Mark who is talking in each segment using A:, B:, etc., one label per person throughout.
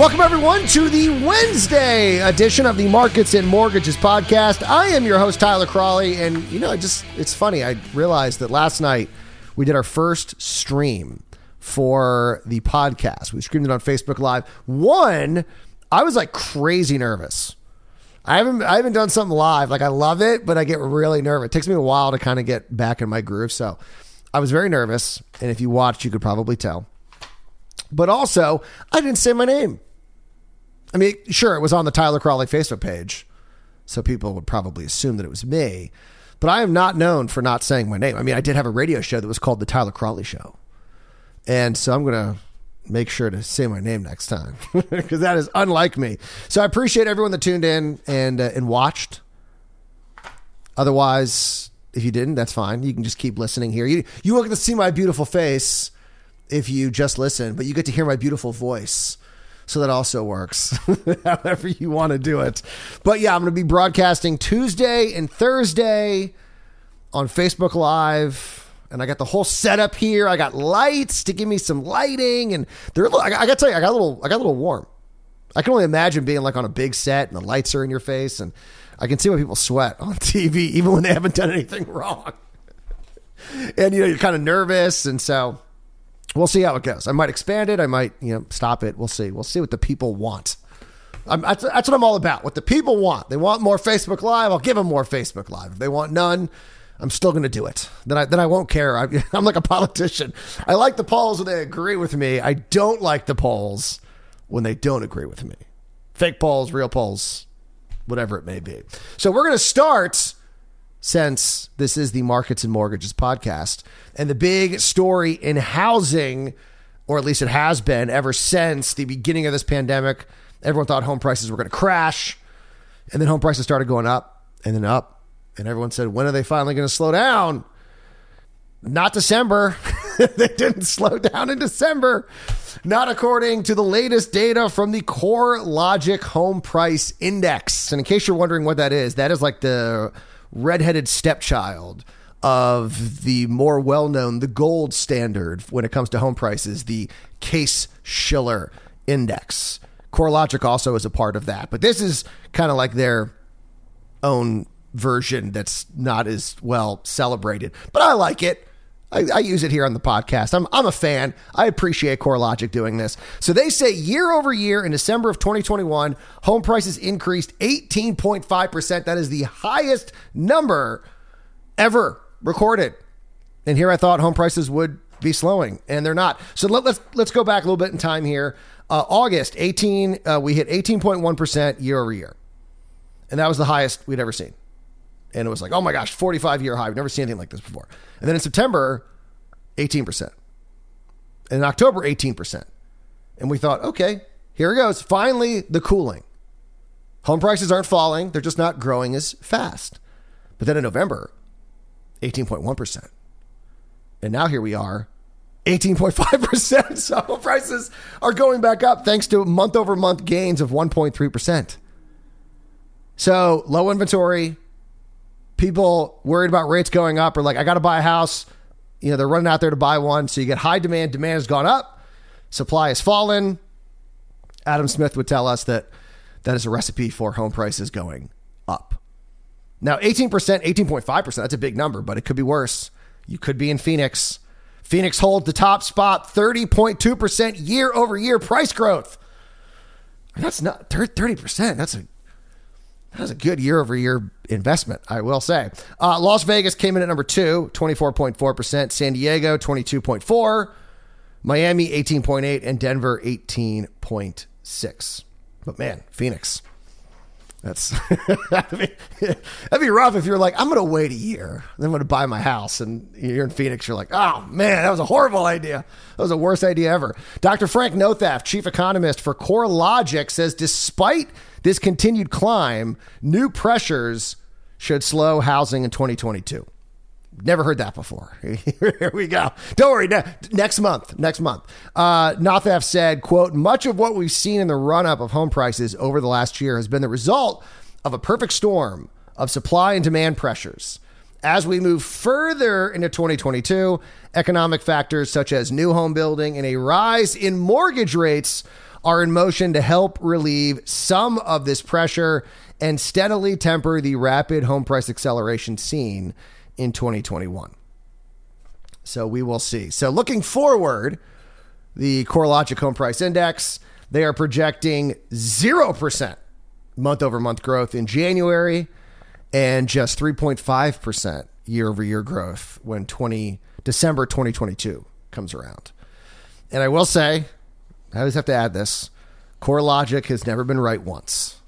A: Welcome, everyone, to the Wednesday edition of the Markets and Mortgages podcast. I am your host, Tyler Crawley. And, you know, just, it's funny. I realized that last night we did our first stream for the podcast. We streamed it on Facebook Live. One, I was like crazy nervous. I haven't I haven't done something live. Like I love it, but I get really nervous. It takes me a while to kind of get back in my groove. So I was very nervous, and if you watched, you could probably tell. But also, I didn't say my name. I mean, sure, it was on the Tyler Crawley Facebook page, so people would probably assume that it was me. But I am not known for not saying my name. I mean, I did have a radio show that was called the Tyler Crawley Show, and so I'm gonna make sure to say my name next time because that is unlike me. So I appreciate everyone that tuned in and uh, and watched. Otherwise, if you didn't, that's fine. You can just keep listening here. You you won't get to see my beautiful face if you just listen, but you get to hear my beautiful voice. So that also works, however you want to do it. But yeah, I'm going to be broadcasting Tuesday and Thursday on Facebook Live. And I got the whole setup here. I got lights to give me some lighting, and they're. I, got to tell you, I got a little. I got a little warm. I can only imagine being like on a big set and the lights are in your face, and I can see why people sweat on TV even when they haven't done anything wrong. and you know you're kind of nervous, and so we'll see how it goes. I might expand it. I might, you know, stop it. We'll see. We'll see what the people want. I'm, that's, that's what I'm all about. What the people want. They want more Facebook Live. I'll give them more Facebook Live. If they want none, I'm still going to do it. Then I then I won't care. I, I'm like a politician. I like the polls when they agree with me. I don't like the polls when they don't agree with me. Fake polls, real polls, whatever it may be. So we're going to start since this is the Markets and Mortgages podcast. And the big story in housing, or at least it has been ever since the beginning of this pandemic, everyone thought home prices were going to crash. And then home prices started going up and then up. And everyone said, when are they finally going to slow down? Not December. they didn't slow down in December. Not according to the latest data from the CoreLogic Home Price Index. And in case you're wondering what that is, that is like the redheaded stepchild of the more well known, the gold standard when it comes to home prices, the Case Shiller Index. CoreLogic also is a part of that, but this is kind of like their own version that's not as well celebrated. But I like it. I, I, use it here on the podcast. I'm, I'm a fan. I appreciate CoreLogic doing this. So they say year over year in December of 2021, home prices increased 18.5%. That is the highest number ever recorded. And here I thought home prices would be slowing, and they're not. So let, us let's, let's go back a little bit in time here. Uh, August 18, uh, we hit 18.1% year over year, and that was the highest we'd ever seen. And it was like, oh my gosh, 45 year high. We've never seen anything like this before. And then in September, 18%. And in October, 18%. And we thought, okay, here it goes. Finally, the cooling. Home prices aren't falling, they're just not growing as fast. But then in November, 18.1%. And now here we are, 18.5%. So prices are going back up thanks to month over month gains of 1.3%. So low inventory, people worried about rates going up are like, I got to buy a house. You know, they're running out there to buy one. So you get high demand. Demand has gone up. Supply has fallen. Adam Smith would tell us that that is a recipe for home prices going up. Now, 18%, 18.5%, that's a big number, but it could be worse. You could be in Phoenix. Phoenix holds the top spot, 30.2% year over year price growth. That's not 30%. That's a that's a good year over year investment, I will say. Uh, Las Vegas came in at number two, 24.4%. San Diego, 22.4. Miami, 18.8. And Denver, 18.6. But man, Phoenix, that's that'd, be, rough if you're like, I'm going to wait a year, then I'm to buy my house, and you're in Phoenix. You're like, oh man, that was a horrible idea. That was the worst idea ever. Dr. Frank Nothaft, chief economist for CoreLogic, says despite this continued climb, new pressures should slow housing in 2022. Never heard that before. Here we go. Don't worry. Ne- next month, next month. Uh, Nothaft said, quote, much of what we've seen in the run up of home prices over the last year has been the result of a perfect storm of supply and demand pressures. As we move further into 2022, economic factors such as new home building and a rise in mortgage rates are in motion to help relieve some of this pressure and steadily temper the rapid home price acceleration seen in 2021. So we will see. So looking forward, the CoreLogic Home Price Index, they are projecting 0% month over month growth in January and just 3.5% year over year growth when 20 December 2022 comes around. And I will say, I always have to add this, CoreLogic has never been right once.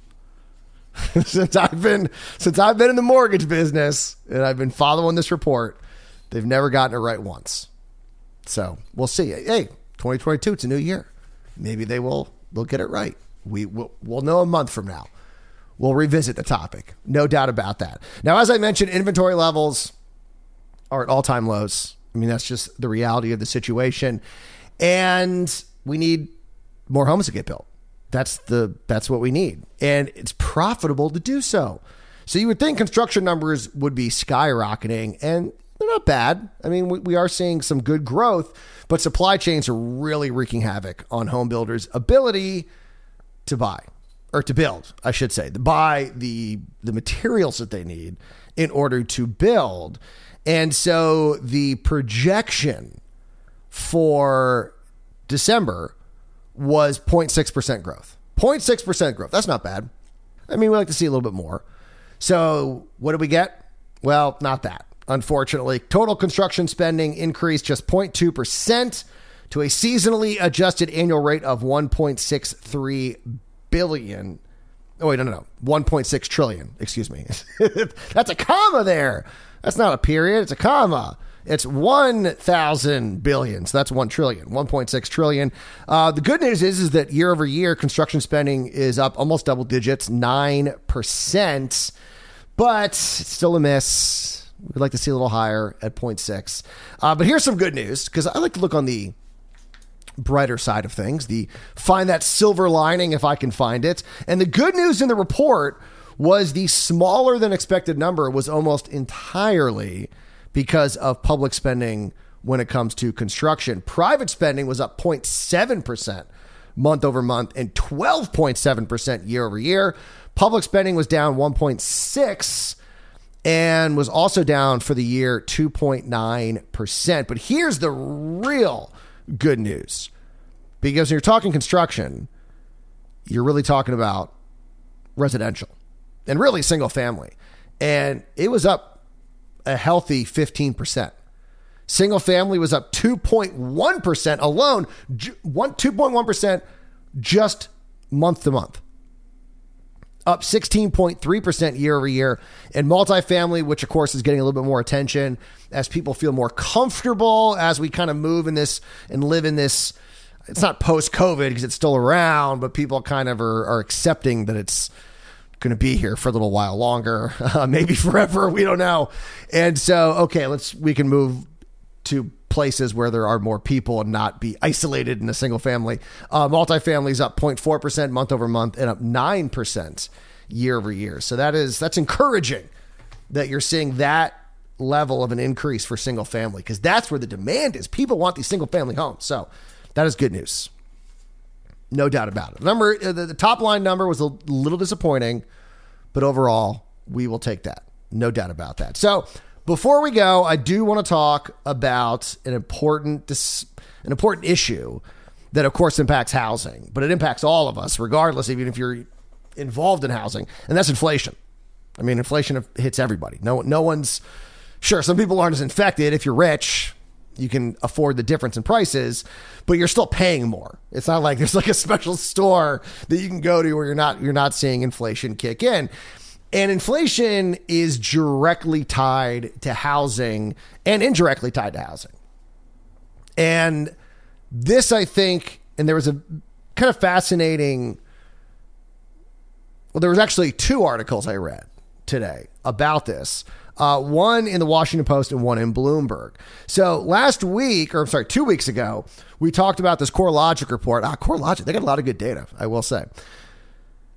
A: since I've been since I've been in the mortgage business and I've been following this report, they've never gotten it right once. So we'll see. Hey, 2022, it's a new year. Maybe they will they'll get it right. We will we'll know a month from now. We'll revisit the topic. No doubt about that. Now, as I mentioned, inventory levels are at all time lows. I mean, that's just the reality of the situation. And we need more homes to get built. That's the that's what we need. And it's profitable to do so. So you would think construction numbers would be skyrocketing and they're not bad. I mean, we, we are seeing some good growth, but supply chains are really wreaking havoc on home builders' ability to buy or to build, I should say, to buy the the materials that they need in order to build. And so the projection for December was 0.6% growth. 0.6% growth. That's not bad. I mean, we like to see a little bit more. So, what did we get? Well, not that. Unfortunately, total construction spending increased just 0.2% to a seasonally adjusted annual rate of 1.63 billion. Oh, wait, no, no, no. 1.6 trillion. Excuse me. That's a comma there. That's not a period, it's a comma. It's 1,000 billion. So that's 1 trillion, 1.6 trillion. Uh, the good news is, is that year over year, construction spending is up almost double digits, 9%, but it's still a miss. We'd like to see a little higher at 0.6. Uh, but here's some good news because I like to look on the brighter side of things, the find that silver lining if I can find it. And the good news in the report was the smaller than expected number was almost entirely because of public spending when it comes to construction. Private spending was up 0.7% month over month and 12.7% year over year. Public spending was down 1.6 and was also down for the year 2.9%. But here's the real good news. Because when you're talking construction, you're really talking about residential and really single family. And it was up a healthy 15%. Single family was up 2.1% alone, 2.1% just month to month. Up 16.3% year over year. And multifamily, which of course is getting a little bit more attention as people feel more comfortable as we kind of move in this and live in this. It's not post COVID because it's still around, but people kind of are, are accepting that it's going to be here for a little while longer, uh, maybe forever. We don't know. And so, okay, let's we can move to places where there are more people and not be isolated in a single family. Uh, multifamily is up 0.4 percent month over month and up nine percent year over year. So that is that's encouraging that you're seeing that level of an increase for single family because that's where the demand is. People want these single family homes. So that is good news. No doubt about it. Number uh, the, the top line number was a little disappointing, but overall, we will take that. No doubt about that. So, before we go, I do want to talk about an important an important issue that of course impacts housing, but it impacts all of us regardless even if you're involved in housing, and that's inflation. I mean, inflation hits everybody. No no one's sure some people aren't as infected if you're rich, you can afford the difference in prices, but you're still paying more. It's not like there's like a special store that you can go to where you're not you're not seeing inflation kick in. And inflation is directly tied to housing and indirectly tied to housing. And this I think and there was a kind of fascinating well there was actually two articles I read today about this uh, one in the Washington Post and one in Bloomberg. So last week, or I'm sorry, two weeks ago, we talked about this CoreLogic report. Ah, CoreLogic, they got a lot of good data, I will say.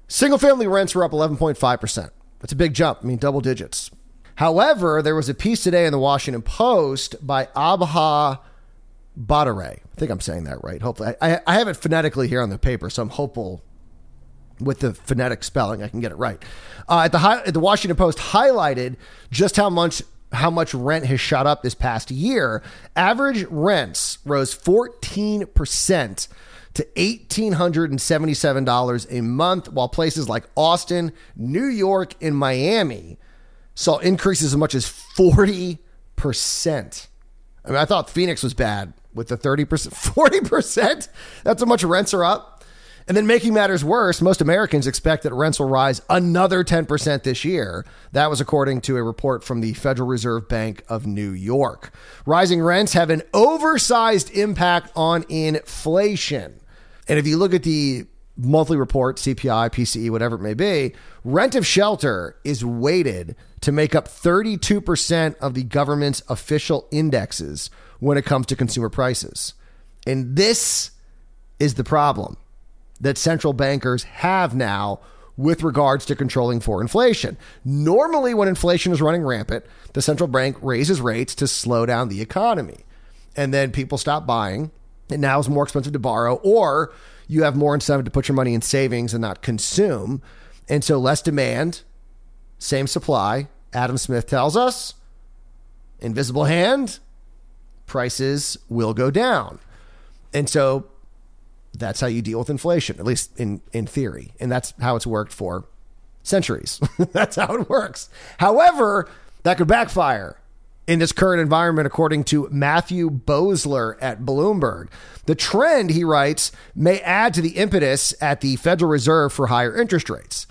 A: Single family rents were up 11.5%. That's a big jump. I mean, double digits. However, there was a piece today in the Washington Post by Abha Bhattarai. I think I'm saying that right. Hopefully, I, I have it phonetically here on the paper, so I'm hopeful with the phonetic spelling I can get it right. Uh, at the high, at the Washington Post highlighted just how much how much rent has shot up this past year. Average rents rose 14 percent to $1,877 a month, while places like Austin, New York, and Miami saw increases as much as 40%. I mean, I thought Phoenix was bad with the 30%, 40%. That's how much rents are up. And then making matters worse, most Americans expect that rents will rise another 10% this year. That was according to a report from the Federal Reserve Bank of New York. Rising rents have an oversized impact on inflation. And if you look at the monthly report, CPI, PCE, whatever it may be, rent of shelter is weighted to make up 32% of the government's official indexes when it comes to consumer prices. And this is the problem that central bankers have now with regards to controlling for inflation. Normally, when inflation is running rampant, the central bank raises rates to slow down the economy. And then people stop buying. And now it's more expensive to borrow, or you have more incentive to put your money in savings and not consume. And so less demand, same supply. Adam Smith tells us invisible hand, prices will go down. And so that's how you deal with inflation, at least in, in theory. And that's how it's worked for centuries. that's how it works. However, that could backfire in this current environment, according to Matthew Boesler at Bloomberg. The trend, he writes, may add to the impetus at the Federal Reserve for higher interest rates.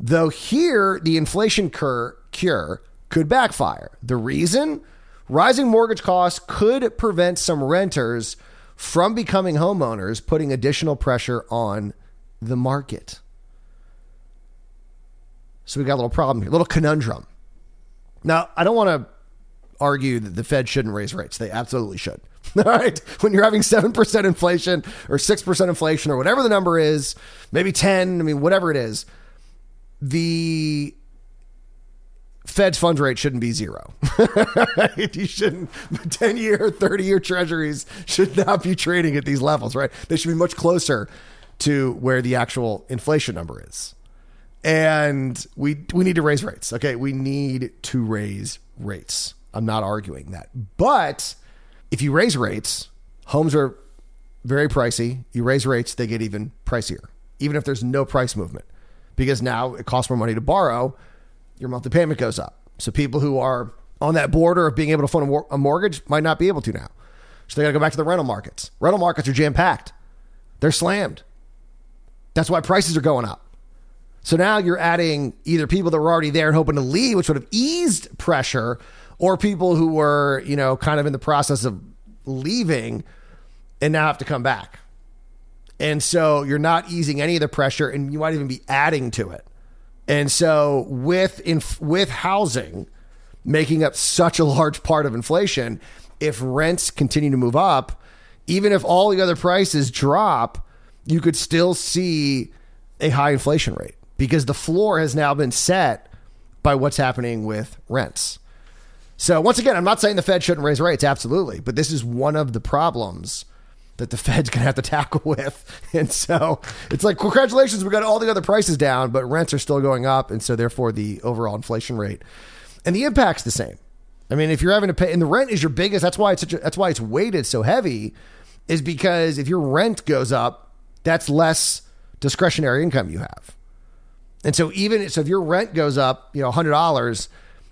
A: Though here, the inflation cur- cure could backfire. The reason? Rising mortgage costs could prevent some renters from becoming homeowners, putting additional pressure on the market. So we got a little problem here, a little conundrum. Now, I don't want to argue that the Fed shouldn't raise rates. They absolutely should. All right. When you're having 7% inflation or 6% inflation or whatever the number is, maybe 10, I mean, whatever it is, the Fed's funds rate shouldn't be zero. you shouldn't, 10 year, 30 year treasuries should not be trading at these levels, right? They should be much closer to where the actual inflation number is. And we, we need to raise rates. Okay. We need to raise rates. I'm not arguing that. But if you raise rates, homes are very pricey. You raise rates, they get even pricier, even if there's no price movement, because now it costs more money to borrow your monthly payment goes up. So people who are on that border of being able to fund a mortgage might not be able to now. So they got to go back to the rental markets. Rental markets are jam packed. They're slammed. That's why prices are going up. So now you're adding either people that were already there and hoping to leave, which would have eased pressure, or people who were, you know, kind of in the process of leaving and now have to come back. And so you're not easing any of the pressure and you might even be adding to it. And so with in, with housing making up such a large part of inflation, if rents continue to move up, even if all the other prices drop, you could still see a high inflation rate because the floor has now been set by what's happening with rents. So once again, I'm not saying the Fed shouldn't raise rates, absolutely, but this is one of the problems that the Fed's going to have to tackle with. And so it's like, congratulations, we got all the other prices down, but rents are still going up. And so therefore the overall inflation rate and the impact's the same. I mean, if you're having to pay, and the rent is your biggest, that's why it's such a, that's why it's weighted so heavy, is because if your rent goes up, that's less discretionary income you have. And so even so, if your rent goes up, you know, hundred dollars,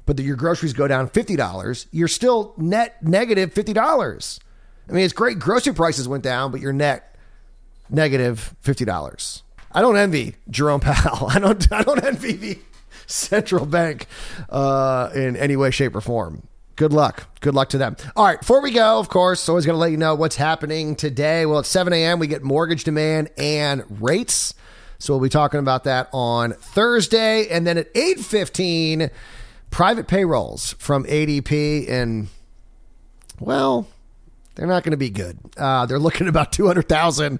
A: but your groceries go down fifty dollars, you're still net negative fifty dollars. I mean, it's great grocery prices went down, but your net negative fifty dollars. I don't envy Jerome Powell. I don't. I don't envy the central bank uh, in any way, shape, or form. Good luck. Good luck to them. All right. Before we go, of course, always going to let you know what's happening today. Well, at 7 a.m., we get mortgage demand and rates. So we'll be talking about that on Thursday. And then at 8.15, private payrolls from ADP. And, well, they're not going to be good. Uh, they're looking about 200,000.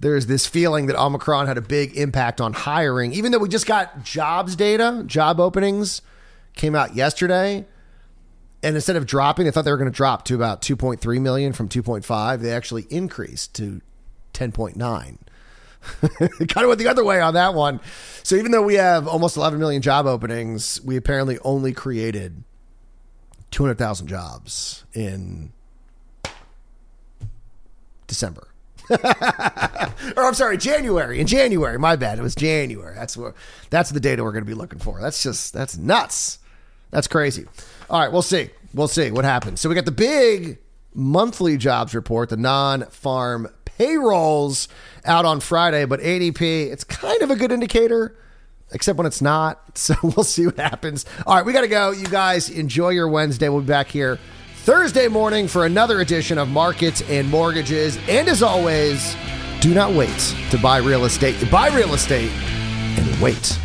A: There's this feeling that Omicron had a big impact on hiring, even though we just got jobs data, job openings came out yesterday. and instead of dropping, they thought they were going to drop to about 2.3 million from 2.5. They actually increased to 10.9. kind of went the other way on that one. So even though we have almost 11 million job openings, we apparently only created 200,000 jobs in December. or I'm sorry, January. In January, my bad. It was January. That's where that's the data we're going to be looking for. That's just that's nuts. That's crazy. All right, we'll see. We'll see what happens. So we got the big monthly jobs report, the non-farm payrolls out on Friday, but ADP, it's kind of a good indicator except when it's not. So we'll see what happens. All right, we got to go. You guys enjoy your Wednesday. We'll be back here Thursday morning for another edition of Markets and Mortgages. And as always, do not wait to buy real estate. Buy real estate and wait